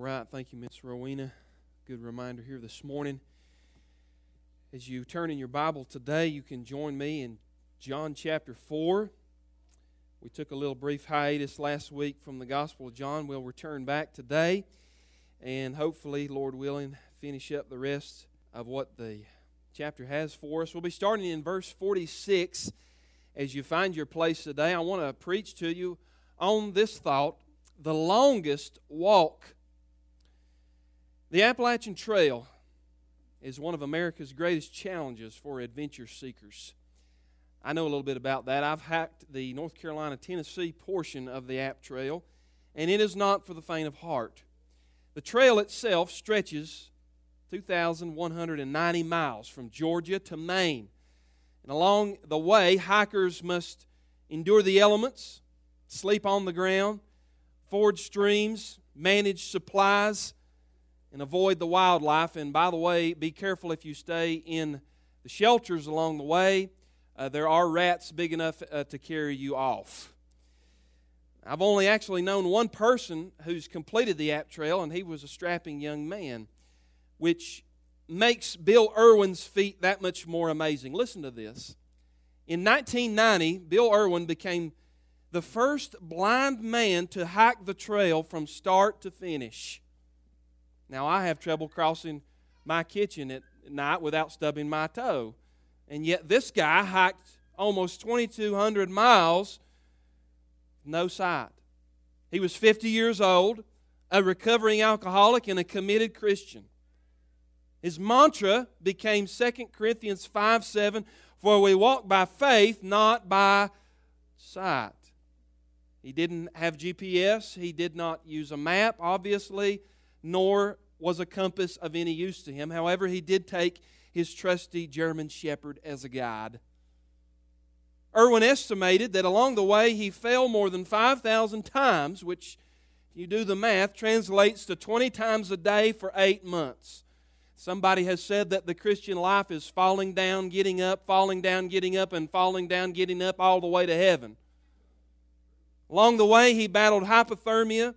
right. Thank you, Miss Rowena. Good reminder here this morning. As you turn in your Bible today, you can join me in John chapter 4. We took a little brief hiatus last week from the Gospel of John. We'll return back today and hopefully, Lord willing, finish up the rest of what the chapter has for us. We'll be starting in verse 46. As you find your place today, I want to preach to you on this thought the longest walk. The Appalachian Trail is one of America's greatest challenges for adventure seekers. I know a little bit about that. I've hacked the North Carolina Tennessee portion of the App Trail, and it is not for the faint of heart. The trail itself stretches 2,190 miles from Georgia to Maine. And along the way, hikers must endure the elements, sleep on the ground, ford streams, manage supplies, and avoid the wildlife. And by the way, be careful if you stay in the shelters along the way. Uh, there are rats big enough uh, to carry you off. I've only actually known one person who's completed the app trail, and he was a strapping young man, which makes Bill Irwin's feat that much more amazing. Listen to this. In 1990, Bill Irwin became the first blind man to hike the trail from start to finish. Now, I have trouble crossing my kitchen at night without stubbing my toe. And yet, this guy hiked almost 2,200 miles, no sight. He was 50 years old, a recovering alcoholic, and a committed Christian. His mantra became 2 Corinthians 5 7 For we walk by faith, not by sight. He didn't have GPS. He did not use a map, obviously, nor was a compass of any use to him. However, he did take his trusty German shepherd as a guide. Irwin estimated that along the way he fell more than 5,000 times, which, if you do the math, translates to 20 times a day for eight months. Somebody has said that the Christian life is falling down, getting up, falling down, getting up, and falling down, getting up all the way to heaven. Along the way, he battled hypothermia.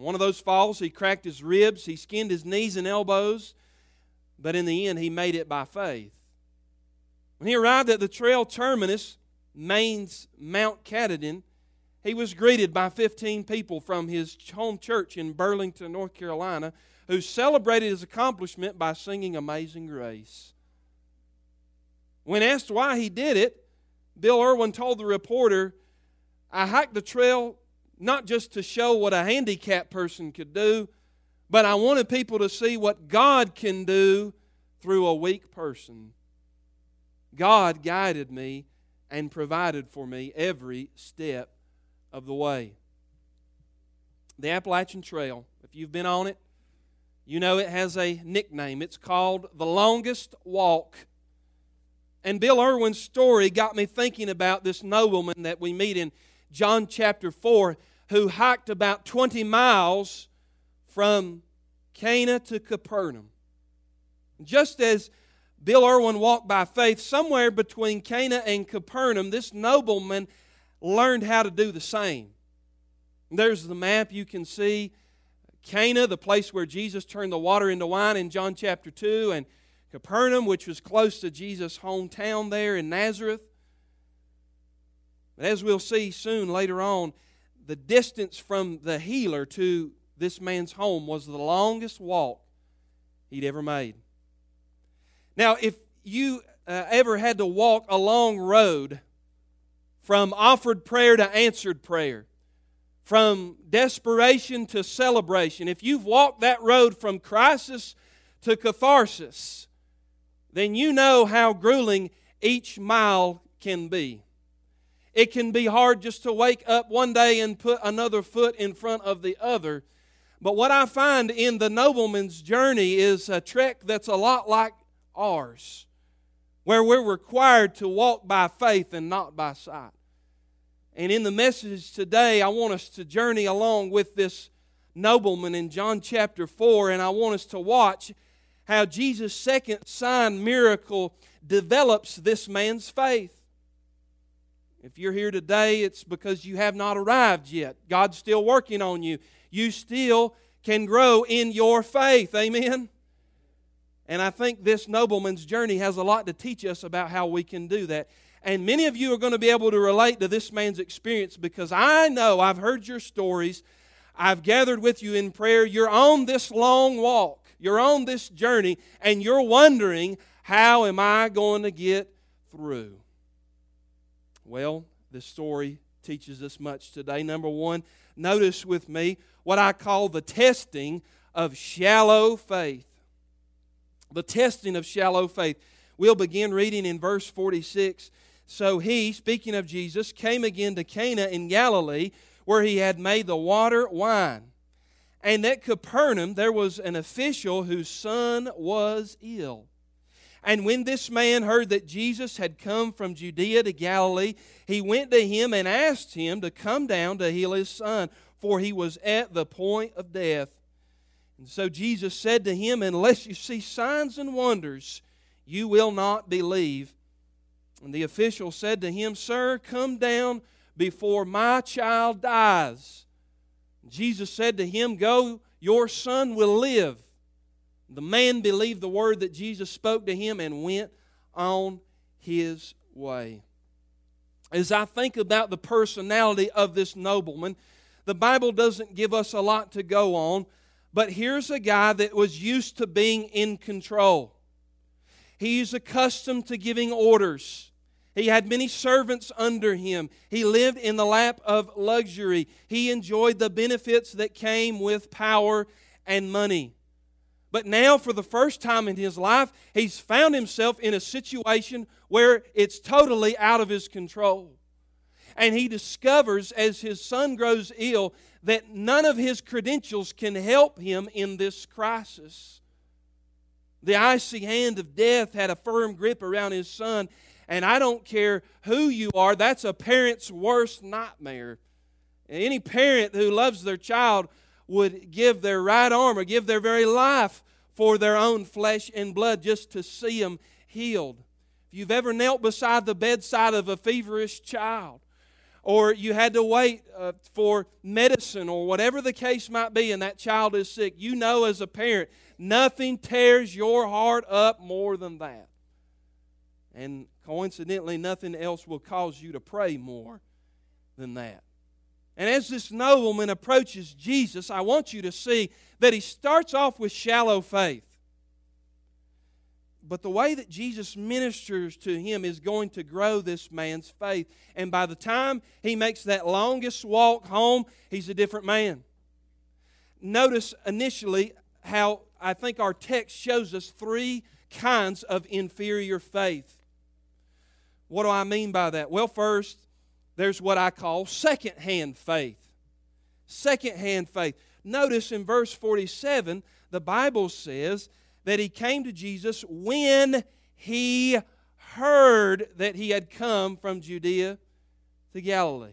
One of those falls, he cracked his ribs, he skinned his knees and elbows, but in the end, he made it by faith. When he arrived at the trail terminus, Maine's Mount Katahdin, he was greeted by 15 people from his home church in Burlington, North Carolina, who celebrated his accomplishment by singing Amazing Grace. When asked why he did it, Bill Irwin told the reporter, I hiked the trail not just to show what a handicapped person could do, but I wanted people to see what God can do through a weak person. God guided me and provided for me every step of the way. The Appalachian Trail, if you've been on it, you know it has a nickname. It's called the longest walk. And Bill Irwin's story got me thinking about this nobleman that we meet in John chapter 4, who hiked about 20 miles from Cana to Capernaum. Just as Bill Irwin walked by faith, somewhere between Cana and Capernaum, this nobleman learned how to do the same. There's the map you can see. Cana, the place where Jesus turned the water into wine in John chapter 2, and Capernaum, which was close to Jesus' hometown there in Nazareth. But as we'll see soon later on, the distance from the healer to this man's home was the longest walk he'd ever made. Now, if you uh, ever had to walk a long road from offered prayer to answered prayer, from desperation to celebration, if you've walked that road from crisis to catharsis, then you know how grueling each mile can be. It can be hard just to wake up one day and put another foot in front of the other. But what I find in the nobleman's journey is a trek that's a lot like ours, where we're required to walk by faith and not by sight. And in the message today, I want us to journey along with this nobleman in John chapter 4, and I want us to watch how Jesus' second sign miracle develops this man's faith. If you're here today, it's because you have not arrived yet. God's still working on you. You still can grow in your faith. Amen? And I think this nobleman's journey has a lot to teach us about how we can do that. And many of you are going to be able to relate to this man's experience because I know I've heard your stories. I've gathered with you in prayer. You're on this long walk, you're on this journey, and you're wondering, how am I going to get through? Well, this story teaches us much today. Number one, notice with me what I call the testing of shallow faith. The testing of shallow faith. We'll begin reading in verse 46. So he, speaking of Jesus, came again to Cana in Galilee, where he had made the water wine. And at Capernaum there was an official whose son was ill. And when this man heard that Jesus had come from Judea to Galilee, he went to him and asked him to come down to heal his son, for he was at the point of death. And so Jesus said to him, Unless you see signs and wonders, you will not believe. And the official said to him, Sir, come down before my child dies. Jesus said to him, Go, your son will live. The man believed the word that Jesus spoke to him and went on his way. As I think about the personality of this nobleman, the Bible doesn't give us a lot to go on, but here's a guy that was used to being in control. He's accustomed to giving orders. He had many servants under him. He lived in the lap of luxury. He enjoyed the benefits that came with power and money. But now, for the first time in his life, he's found himself in a situation where it's totally out of his control. And he discovers as his son grows ill that none of his credentials can help him in this crisis. The icy hand of death had a firm grip around his son, and I don't care who you are, that's a parent's worst nightmare. Any parent who loves their child would give their right arm or give their very life for their own flesh and blood just to see them healed. If you've ever knelt beside the bedside of a feverish child, or you had to wait uh, for medicine, or whatever the case might be, and that child is sick, you know as a parent, nothing tears your heart up more than that. And coincidentally, nothing else will cause you to pray more than that. And as this nobleman approaches Jesus, I want you to see that he starts off with shallow faith. But the way that Jesus ministers to him is going to grow this man's faith. And by the time he makes that longest walk home, he's a different man. Notice initially how I think our text shows us three kinds of inferior faith. What do I mean by that? Well, first, there's what I call second-hand faith. Second-hand faith. Notice in verse 47, the Bible says that he came to Jesus when he heard that he had come from Judea to Galilee.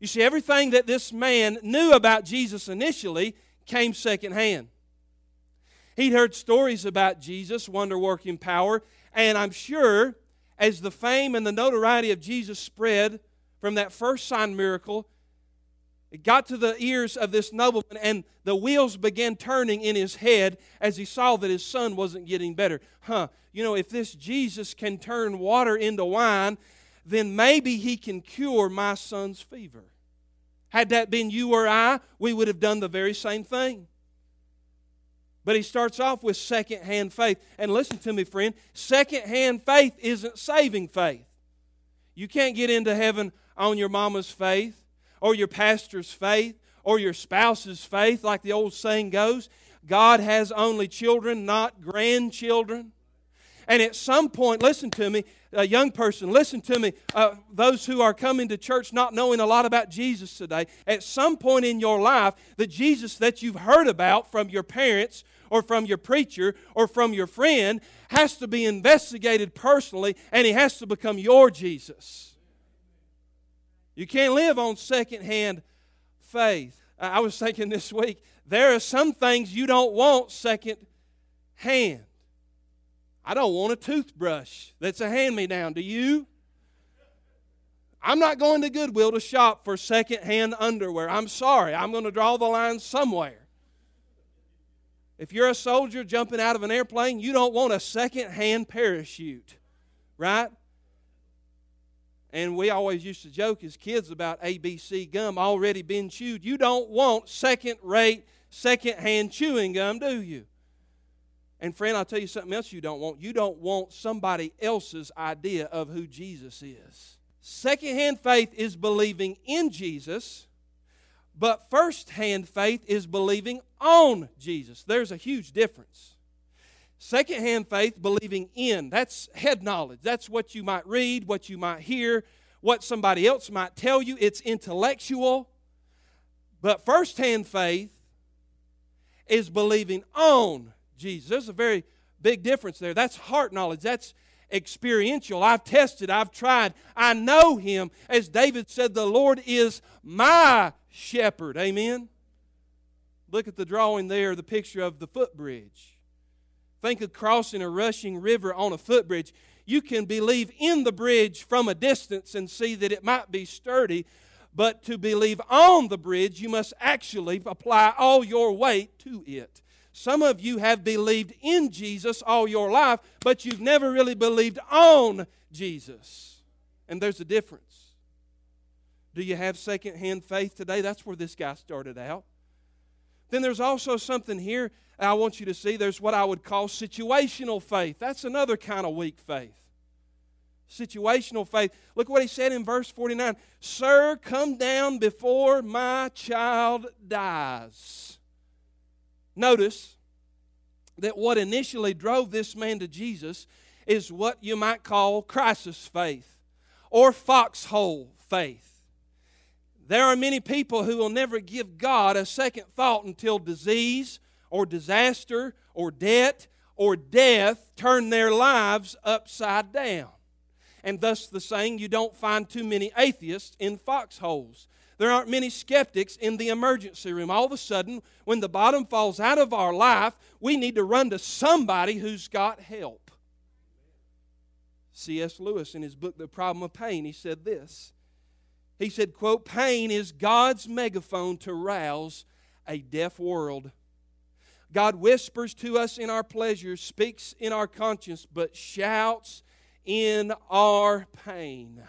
You see, everything that this man knew about Jesus initially came secondhand. He'd heard stories about Jesus, wonder working power, and I'm sure as the fame and the notoriety of Jesus spread from that first sign miracle, it got to the ears of this nobleman, and the wheels began turning in his head as he saw that his son wasn't getting better. Huh, you know, if this Jesus can turn water into wine, then maybe he can cure my son's fever. Had that been you or I, we would have done the very same thing. But he starts off with second hand faith. And listen to me, friend second hand faith isn't saving faith. You can't get into heaven on your mama's faith or your pastor's faith or your spouse's faith, like the old saying goes. God has only children, not grandchildren. And at some point, listen to me, a young person, listen to me, uh, those who are coming to church not knowing a lot about Jesus today, at some point in your life, the Jesus that you've heard about from your parents or from your preacher or from your friend has to be investigated personally and he has to become your Jesus. You can't live on secondhand faith. I was thinking this week, there are some things you don't want second hand. I don't want a toothbrush that's a hand me down. Do you? I'm not going to Goodwill to shop for second hand underwear. I'm sorry. I'm going to draw the line somewhere. If you're a soldier jumping out of an airplane, you don't want a second hand parachute, right? And we always used to joke as kids about ABC gum already been chewed. You don't want second rate, second hand chewing gum, do you? And friend, I'll tell you something else you don't want. You don't want somebody else's idea of who Jesus is. Second-hand faith is believing in Jesus, but first-hand faith is believing on Jesus. There's a huge difference. Second-hand faith, believing in, that's head knowledge. That's what you might read, what you might hear, what somebody else might tell you. It's intellectual. But first-hand faith is believing on Jesus. There's a very big difference there. That's heart knowledge. That's experiential. I've tested, I've tried, I know Him. As David said, the Lord is my shepherd. Amen. Look at the drawing there, the picture of the footbridge. Think of crossing a rushing river on a footbridge. You can believe in the bridge from a distance and see that it might be sturdy, but to believe on the bridge, you must actually apply all your weight to it. Some of you have believed in Jesus all your life, but you've never really believed on Jesus. And there's a difference. Do you have second-hand faith today? That's where this guy started out. Then there's also something here I want you to see. There's what I would call situational faith. That's another kind of weak faith. Situational faith. Look what he said in verse 49 Sir, come down before my child dies. Notice that what initially drove this man to Jesus is what you might call crisis faith or foxhole faith. There are many people who will never give God a second thought until disease or disaster or debt or death turn their lives upside down. And thus the saying, you don't find too many atheists in foxholes. There aren't many skeptics in the emergency room. All of a sudden, when the bottom falls out of our life, we need to run to somebody who's got help. C.S. Lewis, in his book, The Problem of Pain, he said this. He said, quote, pain is God's megaphone to rouse a deaf world. God whispers to us in our pleasures, speaks in our conscience, but shouts in our pain.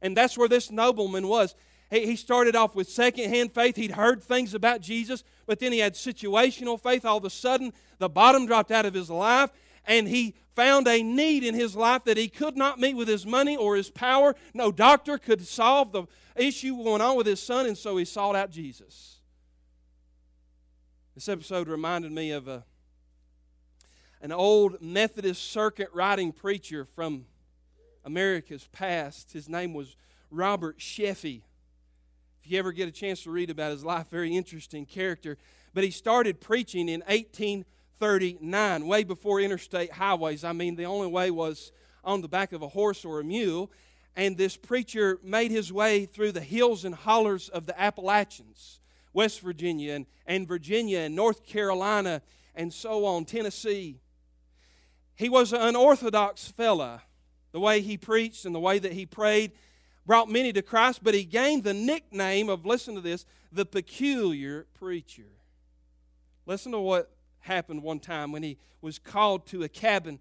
And that's where this nobleman was he started off with secondhand faith. He'd heard things about Jesus, but then he had situational faith. All of a sudden, the bottom dropped out of his life, and he found a need in his life that he could not meet with his money or his power. No doctor could solve the issue going on with his son, and so he sought out Jesus. This episode reminded me of a, an old Methodist circuit riding preacher from America's past. His name was Robert Sheffey. If you ever get a chance to read about his life, very interesting character. But he started preaching in 1839, way before interstate highways. I mean, the only way was on the back of a horse or a mule. And this preacher made his way through the hills and hollers of the Appalachians, West Virginia and, and Virginia and North Carolina and so on, Tennessee. He was an unorthodox fella. The way he preached and the way that he prayed, brought many to Christ, but he gained the nickname of, listen to this, the peculiar preacher. Listen to what happened one time when he was called to a cabin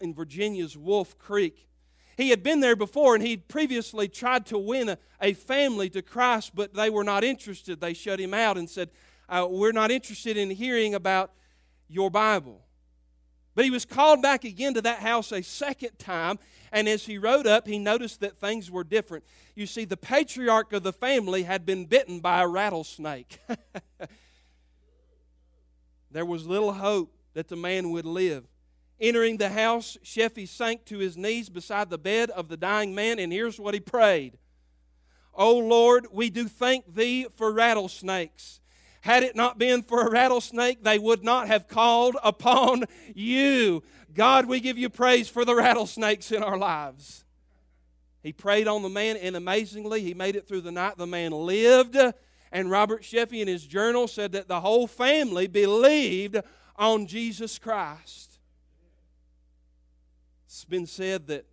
in Virginia's Wolf Creek. He had been there before and he'd previously tried to win a, a family to Christ, but they were not interested. They shut him out and said, uh, We're not interested in hearing about your Bible. But he was called back again to that house a second time, and as he rode up, he noticed that things were different. You see, the patriarch of the family had been bitten by a rattlesnake. there was little hope that the man would live. Entering the house, Sheffey sank to his knees beside the bed of the dying man, and here's what he prayed O Lord, we do thank thee for rattlesnakes. Had it not been for a rattlesnake, they would not have called upon you. God, we give you praise for the rattlesnakes in our lives. He prayed on the man, and amazingly, he made it through the night. The man lived, and Robert Sheffey in his journal said that the whole family believed on Jesus Christ. It's been said that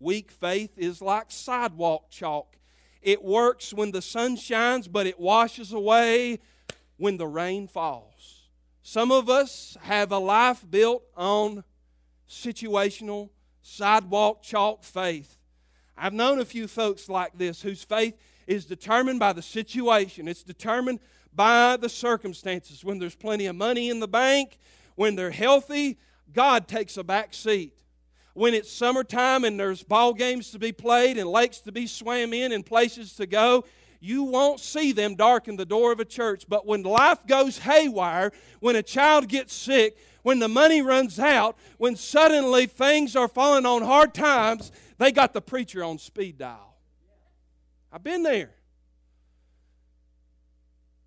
weak faith is like sidewalk chalk. It works when the sun shines, but it washes away when the rain falls. Some of us have a life built on situational, sidewalk chalk faith. I've known a few folks like this whose faith is determined by the situation, it's determined by the circumstances. When there's plenty of money in the bank, when they're healthy, God takes a back seat. When it's summertime and there's ball games to be played and lakes to be swam in and places to go, you won't see them darken the door of a church. But when life goes haywire, when a child gets sick, when the money runs out, when suddenly things are falling on hard times, they got the preacher on speed dial. I've been there.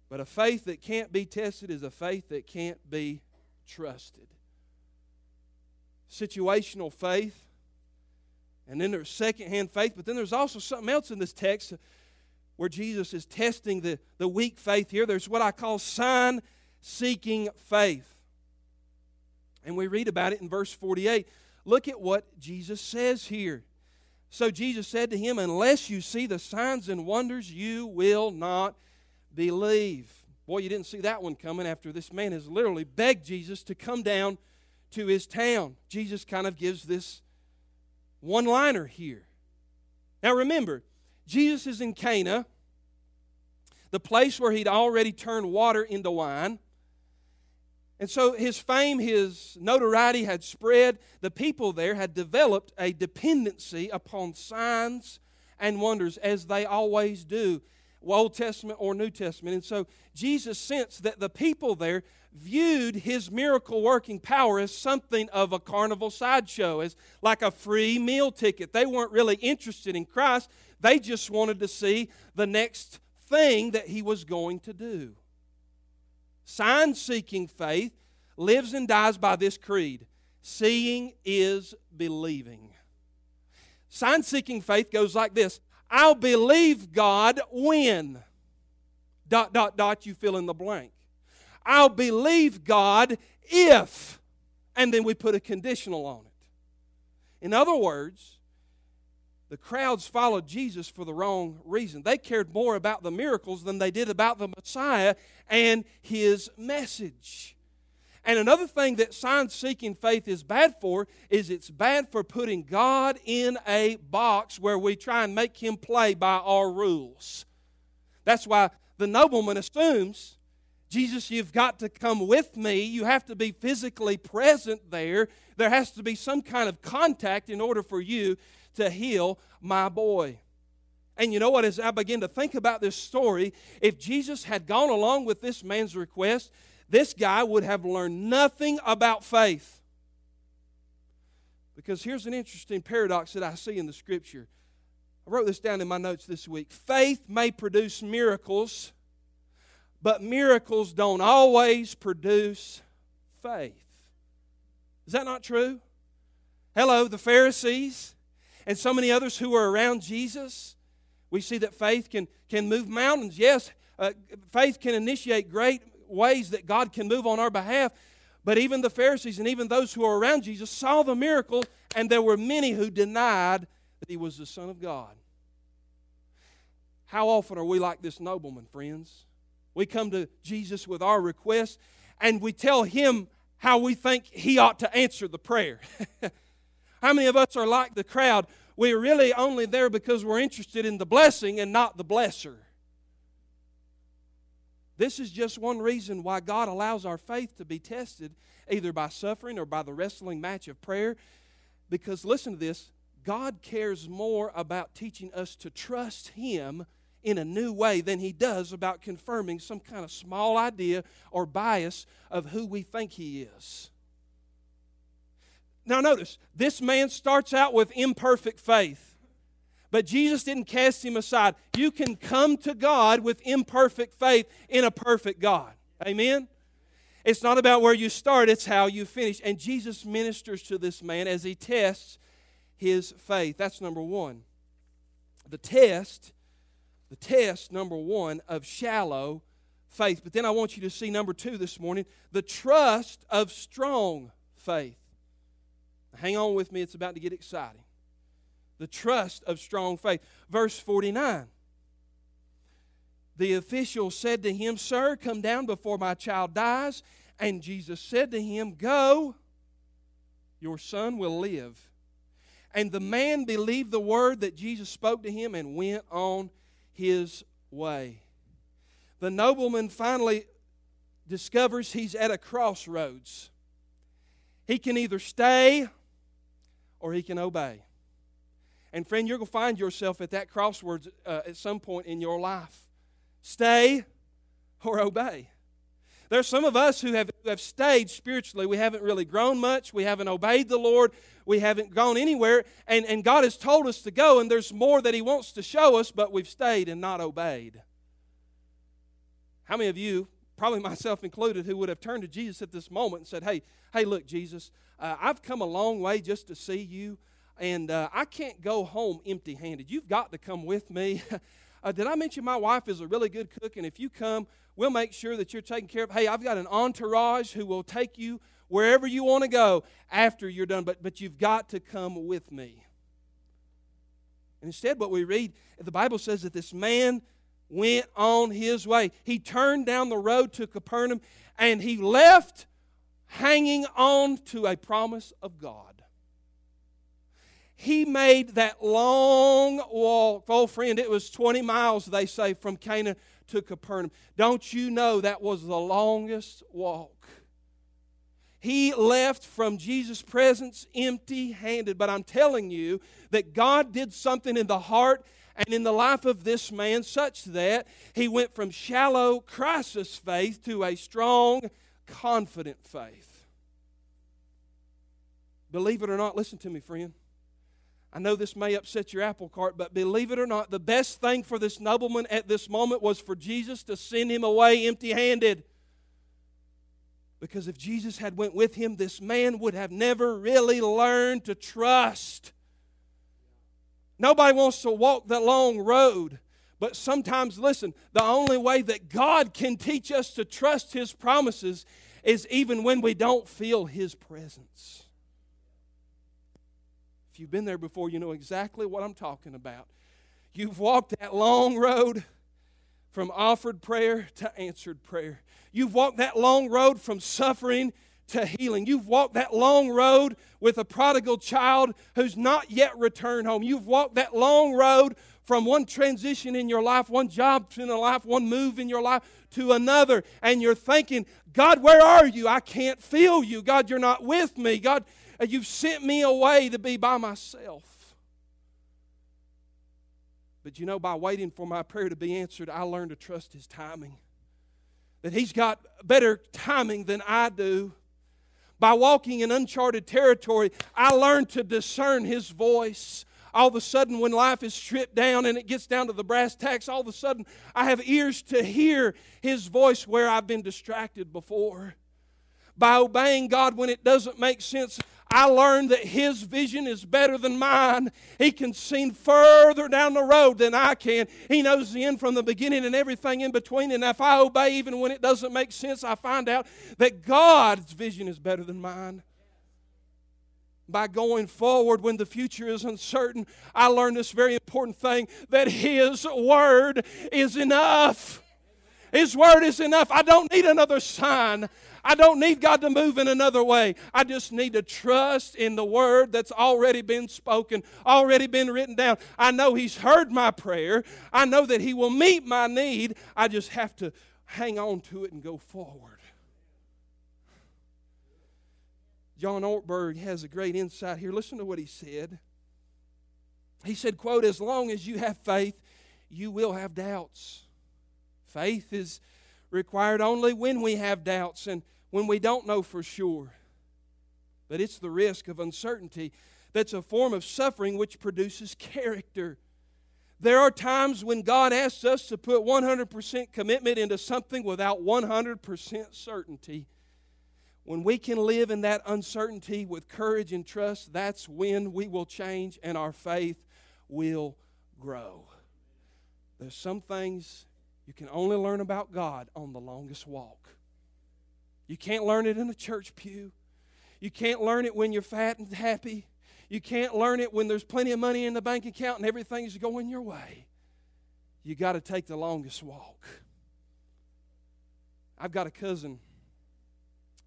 But a faith that can't be tested is a faith that can't be trusted. Situational faith, and then there's secondhand faith, but then there's also something else in this text where Jesus is testing the, the weak faith here. There's what I call sign seeking faith. And we read about it in verse 48. Look at what Jesus says here. So Jesus said to him, Unless you see the signs and wonders, you will not believe. Boy, you didn't see that one coming after this man has literally begged Jesus to come down to his town. Jesus kind of gives this one liner here. Now remember, Jesus is in Cana, the place where he'd already turned water into wine. And so his fame, his notoriety had spread. The people there had developed a dependency upon signs and wonders, as they always do, Old Testament or New Testament. And so Jesus sensed that the people there viewed his miracle working power as something of a carnival sideshow, as like a free meal ticket. They weren't really interested in Christ, they just wanted to see the next thing that he was going to do. Sign seeking faith lives and dies by this creed seeing is believing. Sign seeking faith goes like this I'll believe God when. Dot, dot, dot, you fill in the blank. I'll believe God if. And then we put a conditional on it. In other words, the crowds followed Jesus for the wrong reason. They cared more about the miracles than they did about the Messiah and his message. And another thing that sign seeking faith is bad for is it's bad for putting God in a box where we try and make him play by our rules. That's why the nobleman assumes Jesus, you've got to come with me. You have to be physically present there. There has to be some kind of contact in order for you to heal my boy. And you know what? As I begin to think about this story, if Jesus had gone along with this man's request, this guy would have learned nothing about faith. Because here's an interesting paradox that I see in the scripture. I wrote this down in my notes this week. Faith may produce miracles, but miracles don't always produce faith. Is that not true? Hello, the Pharisees and so many others who are around Jesus. We see that faith can, can move mountains. Yes, uh, faith can initiate great ways that God can move on our behalf. But even the Pharisees and even those who are around Jesus saw the miracle, and there were many who denied that he was the Son of God. How often are we like this nobleman, friends? We come to Jesus with our request, and we tell him how we think he ought to answer the prayer. How many of us are like the crowd? We're really only there because we're interested in the blessing and not the blesser. This is just one reason why God allows our faith to be tested, either by suffering or by the wrestling match of prayer. Because listen to this God cares more about teaching us to trust Him in a new way than He does about confirming some kind of small idea or bias of who we think He is. Now, notice, this man starts out with imperfect faith, but Jesus didn't cast him aside. You can come to God with imperfect faith in a perfect God. Amen? It's not about where you start, it's how you finish. And Jesus ministers to this man as he tests his faith. That's number one. The test, the test, number one, of shallow faith. But then I want you to see number two this morning the trust of strong faith. Hang on with me, it's about to get exciting. The trust of strong faith. Verse 49. The official said to him, Sir, come down before my child dies. And Jesus said to him, Go, your son will live. And the man believed the word that Jesus spoke to him and went on his way. The nobleman finally discovers he's at a crossroads. He can either stay or he can obey. And friend, you're going to find yourself at that crossroads uh, at some point in your life. Stay or obey. There's some of us who have, who have stayed spiritually. We haven't really grown much. We haven't obeyed the Lord. We haven't gone anywhere. And, and God has told us to go, and there's more that He wants to show us, but we've stayed and not obeyed. How many of you, probably myself included, who would have turned to Jesus at this moment and said, Hey, hey, look, Jesus, uh, I've come a long way just to see you, and uh, I can't go home empty handed. You've got to come with me. uh, did I mention my wife is a really good cook, and if you come, We'll make sure that you're taken care of. Hey, I've got an entourage who will take you wherever you want to go after you're done, but, but you've got to come with me. And instead, what we read, the Bible says that this man went on his way. He turned down the road to Capernaum and he left hanging on to a promise of God. He made that long walk. Oh, friend, it was 20 miles, they say, from Cana to Capernaum. Don't you know that was the longest walk? He left from Jesus' presence empty handed. But I'm telling you that God did something in the heart and in the life of this man such that he went from shallow crisis faith to a strong, confident faith. Believe it or not, listen to me, friend. I know this may upset your apple cart, but believe it or not, the best thing for this nobleman at this moment was for Jesus to send him away empty-handed. Because if Jesus had went with him, this man would have never really learned to trust. Nobody wants to walk the long road. But sometimes, listen, the only way that God can teach us to trust His promises is even when we don't feel His presence. If you've been there before, you know exactly what I'm talking about. You've walked that long road from offered prayer to answered prayer. You've walked that long road from suffering to healing. You've walked that long road with a prodigal child who's not yet returned home. You've walked that long road from one transition in your life, one job in your life, one move in your life to another. And you're thinking, God, where are you? I can't feel you. God, you're not with me. God, and you've sent me away to be by myself. But you know, by waiting for my prayer to be answered, I learned to trust His timing. That He's got better timing than I do. By walking in uncharted territory, I learned to discern His voice. All of a sudden, when life is stripped down and it gets down to the brass tacks, all of a sudden I have ears to hear His voice where I've been distracted before. By obeying God when it doesn't make sense, I learned that his vision is better than mine. He can see further down the road than I can. He knows the end from the beginning and everything in between. And if I obey even when it doesn't make sense, I find out that God's vision is better than mine. By going forward when the future is uncertain, I learned this very important thing that His Word is enough. His Word is enough. I don't need another sign. I don't need God to move in another way. I just need to trust in the word that's already been spoken, already been written down. I know He's heard my prayer. I know that He will meet my need. I just have to hang on to it and go forward. John Ortberg has a great insight here. Listen to what he said. He said, quote, as long as you have faith, you will have doubts. Faith is required only when we have doubts. And when we don't know for sure. But it's the risk of uncertainty that's a form of suffering which produces character. There are times when God asks us to put 100% commitment into something without 100% certainty. When we can live in that uncertainty with courage and trust, that's when we will change and our faith will grow. There's some things you can only learn about God on the longest walk. You can't learn it in a church pew. You can't learn it when you're fat and happy. You can't learn it when there's plenty of money in the bank account and everything's going your way. You got to take the longest walk. I've got a cousin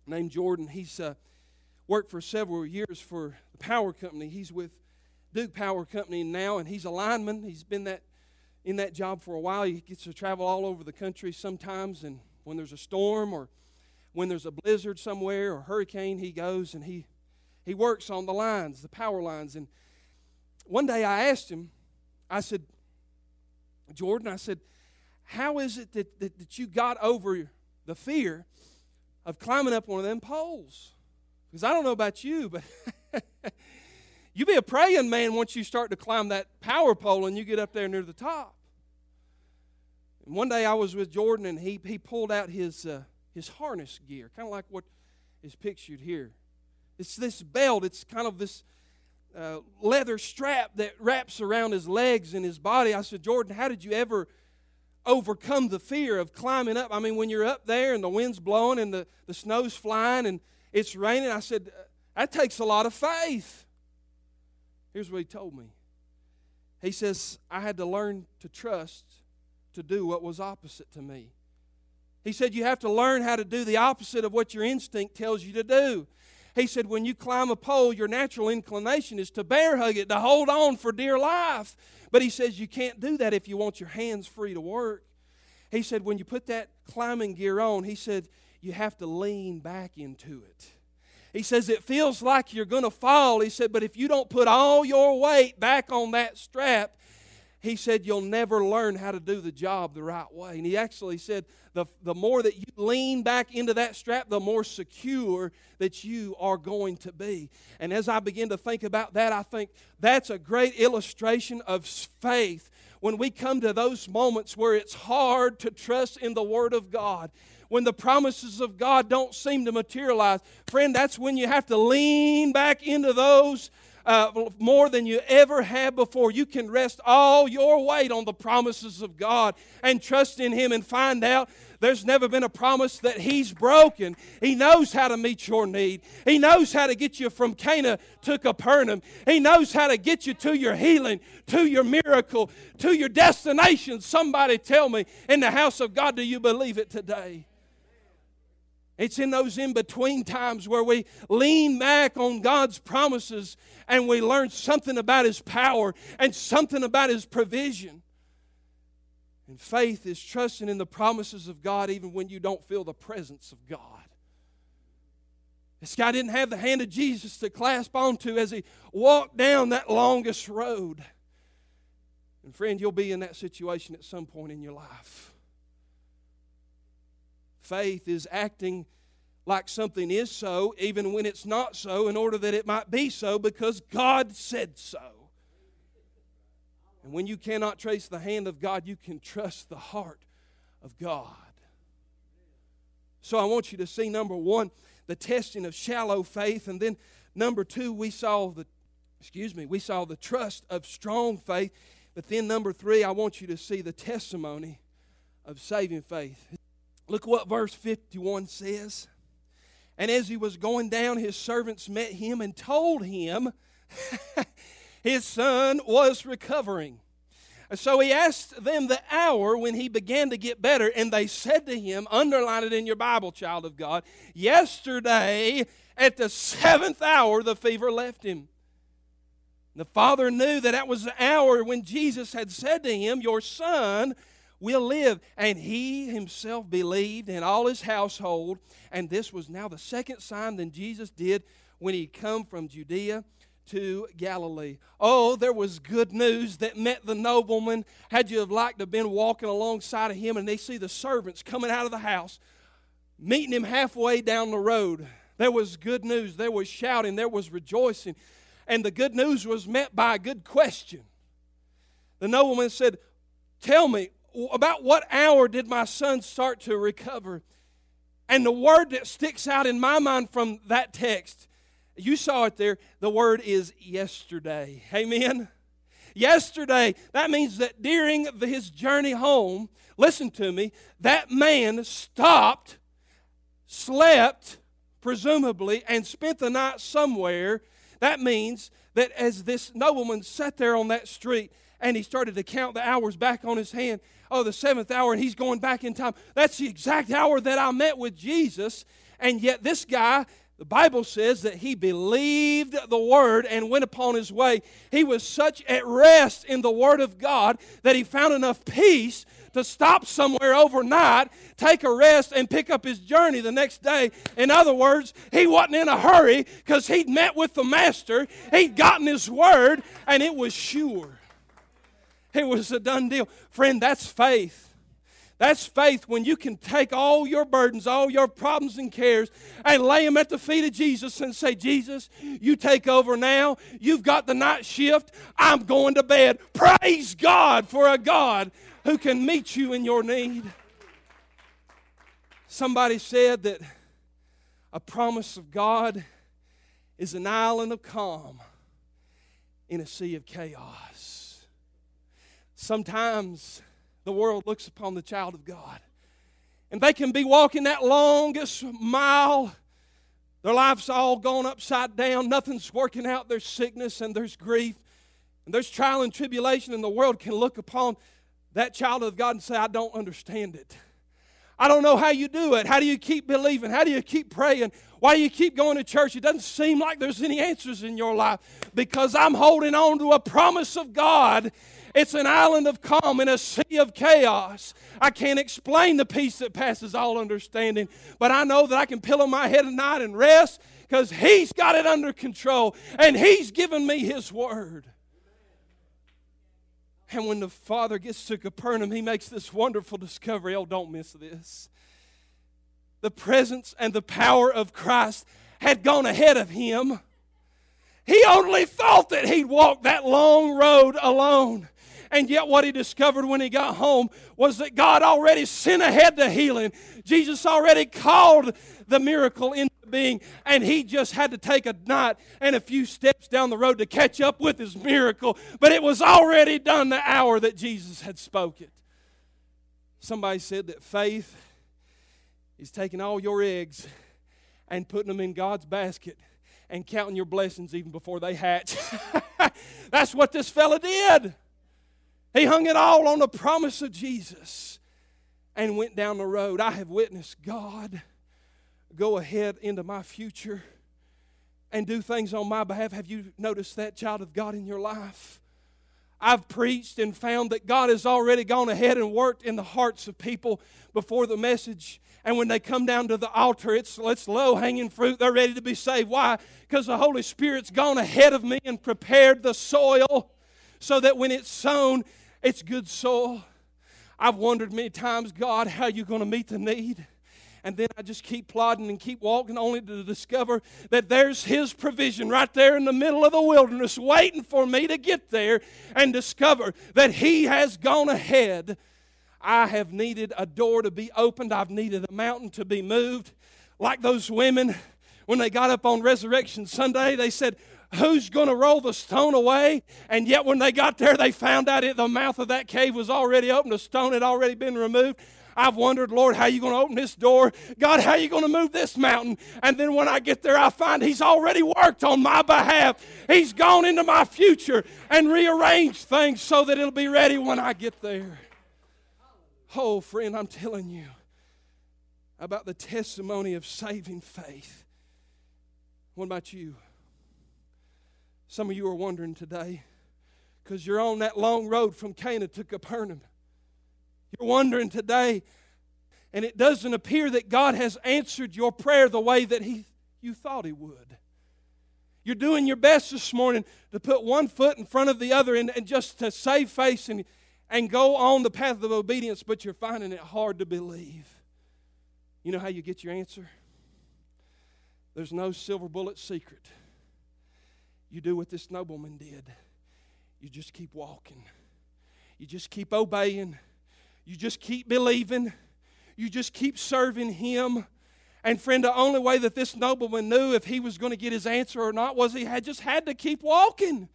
named Jordan. He's uh, worked for several years for the power company. He's with Duke Power Company now, and he's a lineman. He's been that in that job for a while. He gets to travel all over the country sometimes, and when there's a storm or when there's a blizzard somewhere or hurricane, he goes and he he works on the lines, the power lines. And one day I asked him, I said, Jordan, I said, how is it that, that, that you got over the fear of climbing up one of them poles? Because I don't know about you, but you be a praying man once you start to climb that power pole and you get up there near the top. And one day I was with Jordan and he, he pulled out his, uh, his harness gear, kind of like what is pictured here. It's this belt, it's kind of this uh, leather strap that wraps around his legs and his body. I said, Jordan, how did you ever overcome the fear of climbing up? I mean, when you're up there and the wind's blowing and the, the snow's flying and it's raining, I said, that takes a lot of faith. Here's what he told me. He says, I had to learn to trust to do what was opposite to me. He said, You have to learn how to do the opposite of what your instinct tells you to do. He said, When you climb a pole, your natural inclination is to bear hug it, to hold on for dear life. But he says, You can't do that if you want your hands free to work. He said, When you put that climbing gear on, he said, You have to lean back into it. He says, It feels like you're going to fall. He said, But if you don't put all your weight back on that strap, he said, You'll never learn how to do the job the right way. And he actually said, The, the more that you lean back into that strap, the more secure that you are going to be. And as I begin to think about that, I think that's a great illustration of faith when we come to those moments where it's hard to trust in the Word of God when the promises of God don't seem to materialize. Friend, that's when you have to lean back into those uh, more than you ever have before. You can rest all your weight on the promises of God and trust in Him and find out there's never been a promise that He's broken. He knows how to meet your need. He knows how to get you from Cana to Capernaum. He knows how to get you to your healing, to your miracle, to your destination. Somebody tell me in the house of God, do you believe it today? It's in those in between times where we lean back on God's promises and we learn something about His power and something about His provision. And faith is trusting in the promises of God even when you don't feel the presence of God. This guy didn't have the hand of Jesus to clasp onto as he walked down that longest road. And friend, you'll be in that situation at some point in your life. Faith is acting like something is so, even when it's not so, in order that it might be so, because God said so. And when you cannot trace the hand of God, you can trust the heart of God. So I want you to see number one, the testing of shallow faith, and then number two, we saw the excuse me, we saw the trust of strong faith. But then number three, I want you to see the testimony of saving faith. Look what verse 51 says. And as he was going down, his servants met him and told him his son was recovering. So he asked them the hour when he began to get better, and they said to him, underline it in your Bible, child of God, yesterday at the seventh hour the fever left him. The father knew that that was the hour when Jesus had said to him, Your son will live. And he himself believed in all his household. And this was now the second sign that Jesus did when he come from Judea to Galilee. Oh, there was good news that met the nobleman. Had you have liked to have been walking alongside of him and they see the servants coming out of the house, meeting him halfway down the road. There was good news. There was shouting. There was rejoicing. And the good news was met by a good question. The nobleman said, Tell me, about what hour did my son start to recover? And the word that sticks out in my mind from that text, you saw it there, the word is yesterday. Amen. Yesterday, that means that during his journey home, listen to me, that man stopped, slept, presumably, and spent the night somewhere. That means that as this nobleman sat there on that street and he started to count the hours back on his hand, oh, the seventh hour, and he's going back in time. That's the exact hour that I met with Jesus. And yet, this guy, the Bible says that he believed the word and went upon his way. He was such at rest in the word of God that he found enough peace to stop somewhere overnight, take a rest, and pick up his journey the next day. In other words, he wasn't in a hurry because he'd met with the master, he'd gotten his word, and it was sure. It was a done deal. Friend, that's faith. That's faith when you can take all your burdens, all your problems and cares, and lay them at the feet of Jesus and say, Jesus, you take over now. You've got the night shift. I'm going to bed. Praise God for a God who can meet you in your need. Somebody said that a promise of God is an island of calm in a sea of chaos. Sometimes the world looks upon the child of God. And they can be walking that longest mile. Their life's all gone upside down. Nothing's working out. There's sickness and there's grief and there's trial and tribulation, and the world can look upon that child of God and say, I don't understand it. I don't know how you do it. How do you keep believing? How do you keep praying? Why do you keep going to church? It doesn't seem like there's any answers in your life because I'm holding on to a promise of God it's an island of calm in a sea of chaos. I can't explain the peace that passes all understanding, but I know that I can pillow my head at night and rest because He's got it under control and He's given me His word. And when the father gets to Capernaum, he makes this wonderful discovery. Oh, don't miss this. The presence and the power of Christ had gone ahead of him. He only thought that he'd walk that long road alone. And yet, what he discovered when he got home was that God already sent ahead the healing. Jesus already called the miracle into being, and he just had to take a night and a few steps down the road to catch up with his miracle. But it was already done the hour that Jesus had spoken. Somebody said that faith is taking all your eggs and putting them in God's basket and counting your blessings even before they hatch. That's what this fella did. He hung it all on the promise of Jesus and went down the road. I have witnessed God go ahead into my future and do things on my behalf. Have you noticed that, child of God, in your life? I've preached and found that God has already gone ahead and worked in the hearts of people before the message. And when they come down to the altar, it's, it's low hanging fruit. They're ready to be saved. Why? Because the Holy Spirit's gone ahead of me and prepared the soil so that when it's sown, it's good soil. I've wondered many times, God, how you going to meet the need? And then I just keep plodding and keep walking only to discover that there's His provision right there in the middle of the wilderness waiting for me to get there and discover that He has gone ahead. I have needed a door to be opened, I've needed a mountain to be moved. Like those women, when they got up on Resurrection Sunday, they said, who's going to roll the stone away? And yet, when they got there, they found out it, the mouth of that cave was already open, the stone had already been removed. I've wondered, Lord, how you going to open this door? God, how you going to move this mountain? And then when I get there, I find He's already worked on my behalf. He's gone into my future and rearranged things so that it'll be ready when I get there. Oh, friend, I'm telling you about the testimony of saving faith. What about you? Some of you are wondering today because you're on that long road from Cana to Capernaum. You're wondering today, and it doesn't appear that God has answered your prayer the way that he, you thought He would. You're doing your best this morning to put one foot in front of the other and, and just to save face and, and go on the path of obedience, but you're finding it hard to believe. You know how you get your answer? There's no silver bullet secret. You do what this nobleman did. You just keep walking. You just keep obeying. You just keep believing. You just keep serving Him. And friend, the only way that this nobleman knew if he was going to get his answer or not was he had just had to keep walking.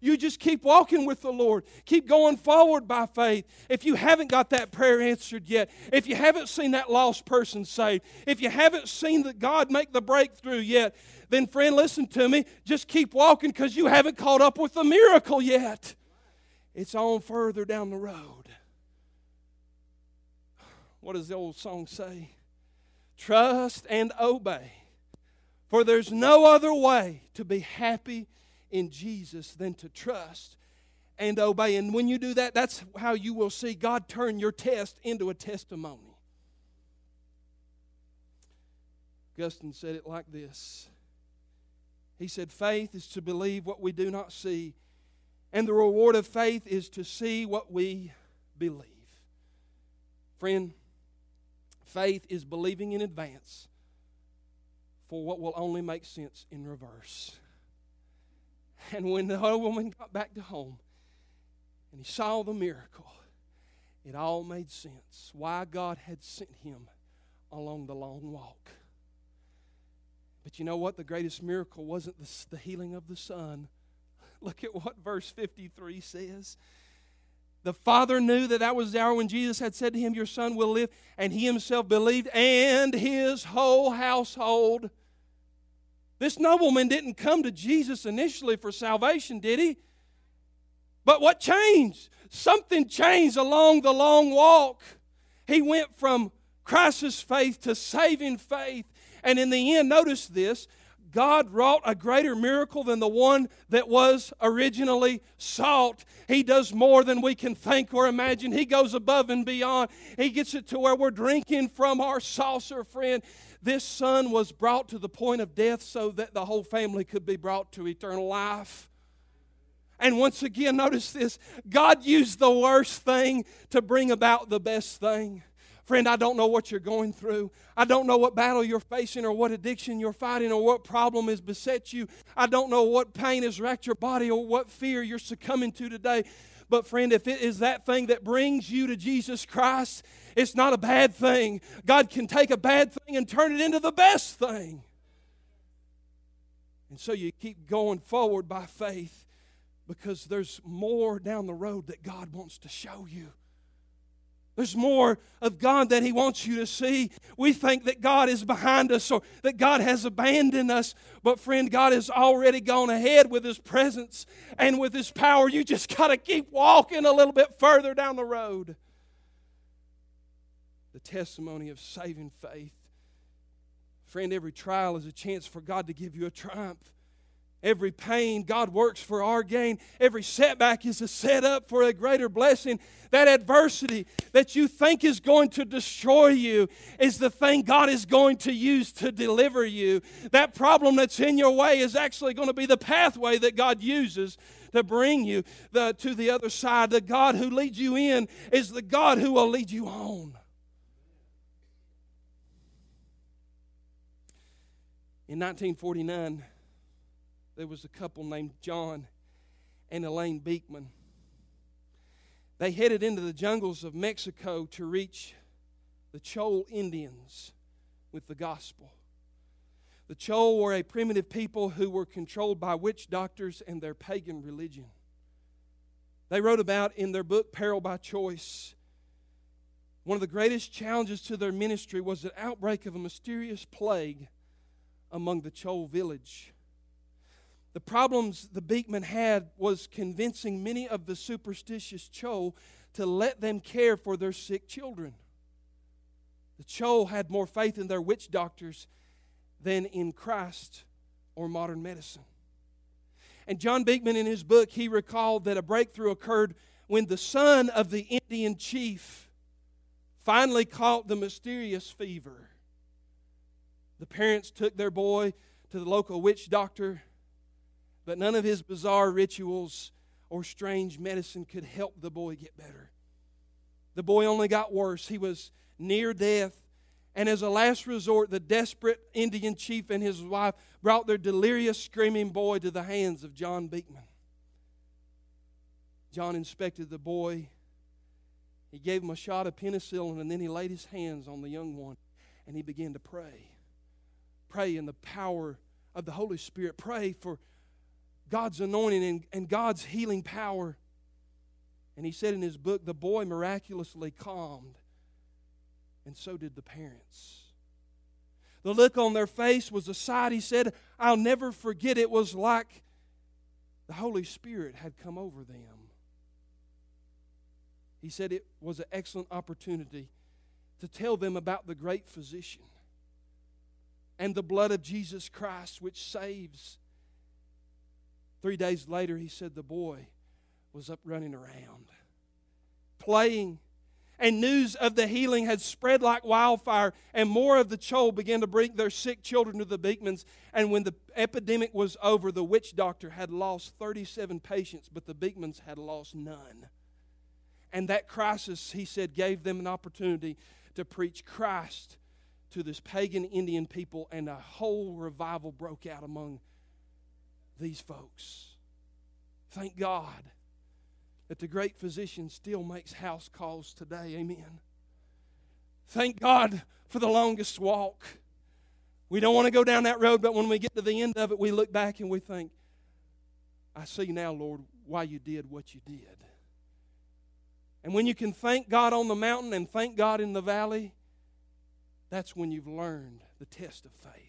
You just keep walking with the Lord. Keep going forward by faith. If you haven't got that prayer answered yet, if you haven't seen that lost person saved, if you haven't seen that God make the breakthrough yet, then friend, listen to me. Just keep walking because you haven't caught up with the miracle yet. It's on further down the road. What does the old song say? trust and obey. For there's no other way to be happy in Jesus than to trust and obey. And when you do that, that's how you will see God turn your test into a testimony. Augustine said it like this He said, Faith is to believe what we do not see, and the reward of faith is to see what we believe. Friend, faith is believing in advance for what will only make sense in reverse. And when the old woman got back to home and he saw the miracle, it all made sense why God had sent him along the long walk. But you know what? The greatest miracle wasn't the, the healing of the son. Look at what verse 53 says. The father knew that that was the hour when Jesus had said to him, Your son will live. And he himself believed, and his whole household. This nobleman didn't come to Jesus initially for salvation, did he? But what changed? Something changed along the long walk. He went from crisis faith to saving faith. And in the end, notice this God wrought a greater miracle than the one that was originally sought. He does more than we can think or imagine. He goes above and beyond. He gets it to where we're drinking from our saucer, friend. This son was brought to the point of death so that the whole family could be brought to eternal life. And once again, notice this God used the worst thing to bring about the best thing. Friend, I don't know what you're going through. I don't know what battle you're facing or what addiction you're fighting or what problem has beset you. I don't know what pain has racked your body or what fear you're succumbing to today. But, friend, if it is that thing that brings you to Jesus Christ, it's not a bad thing. God can take a bad thing and turn it into the best thing. And so you keep going forward by faith because there's more down the road that God wants to show you. There's more of God that He wants you to see. We think that God is behind us or that God has abandoned us. But, friend, God has already gone ahead with His presence and with His power. You just got to keep walking a little bit further down the road. The testimony of saving faith. Friend, every trial is a chance for God to give you a triumph. Every pain, God works for our gain. Every setback is a setup for a greater blessing. That adversity that you think is going to destroy you is the thing God is going to use to deliver you. That problem that's in your way is actually going to be the pathway that God uses to bring you the, to the other side. The God who leads you in is the God who will lead you on. In 1949, there was a couple named John and Elaine Beekman. They headed into the jungles of Mexico to reach the Chol Indians with the gospel. The Chol were a primitive people who were controlled by witch doctors and their pagan religion. They wrote about in their book, Peril by Choice. One of the greatest challenges to their ministry was the outbreak of a mysterious plague among the Chol village. The problems the Beekman had was convincing many of the superstitious Chol to let them care for their sick children. The Chol had more faith in their witch doctors than in Christ or modern medicine. And John Beekman, in his book, he recalled that a breakthrough occurred when the son of the Indian chief finally caught the mysterious fever. The parents took their boy to the local witch doctor but none of his bizarre rituals or strange medicine could help the boy get better. The boy only got worse. He was near death. And as a last resort, the desperate Indian chief and his wife brought their delirious, screaming boy to the hands of John Beekman. John inspected the boy. He gave him a shot of penicillin, and then he laid his hands on the young one and he began to pray. Pray in the power of the Holy Spirit. Pray for God's anointing and, and God's healing power. And he said in his book, the boy miraculously calmed, and so did the parents. The look on their face was a sight, he said, I'll never forget. It was like the Holy Spirit had come over them. He said it was an excellent opportunity to tell them about the great physician. and the blood of Jesus Christ, which saves. Three days later, he said the boy was up running around, playing. And news of the healing had spread like wildfire, and more of the Chol began to bring their sick children to the Beekmans. And when the epidemic was over, the witch doctor had lost 37 patients, but the Beekmans had lost none. And that crisis, he said, gave them an opportunity to preach Christ to this pagan Indian people, and a whole revival broke out among these folks. Thank God that the great physician still makes house calls today. Amen. Thank God for the longest walk. We don't want to go down that road, but when we get to the end of it, we look back and we think, I see now, Lord, why you did what you did. And when you can thank God on the mountain and thank God in the valley, that's when you've learned the test of faith.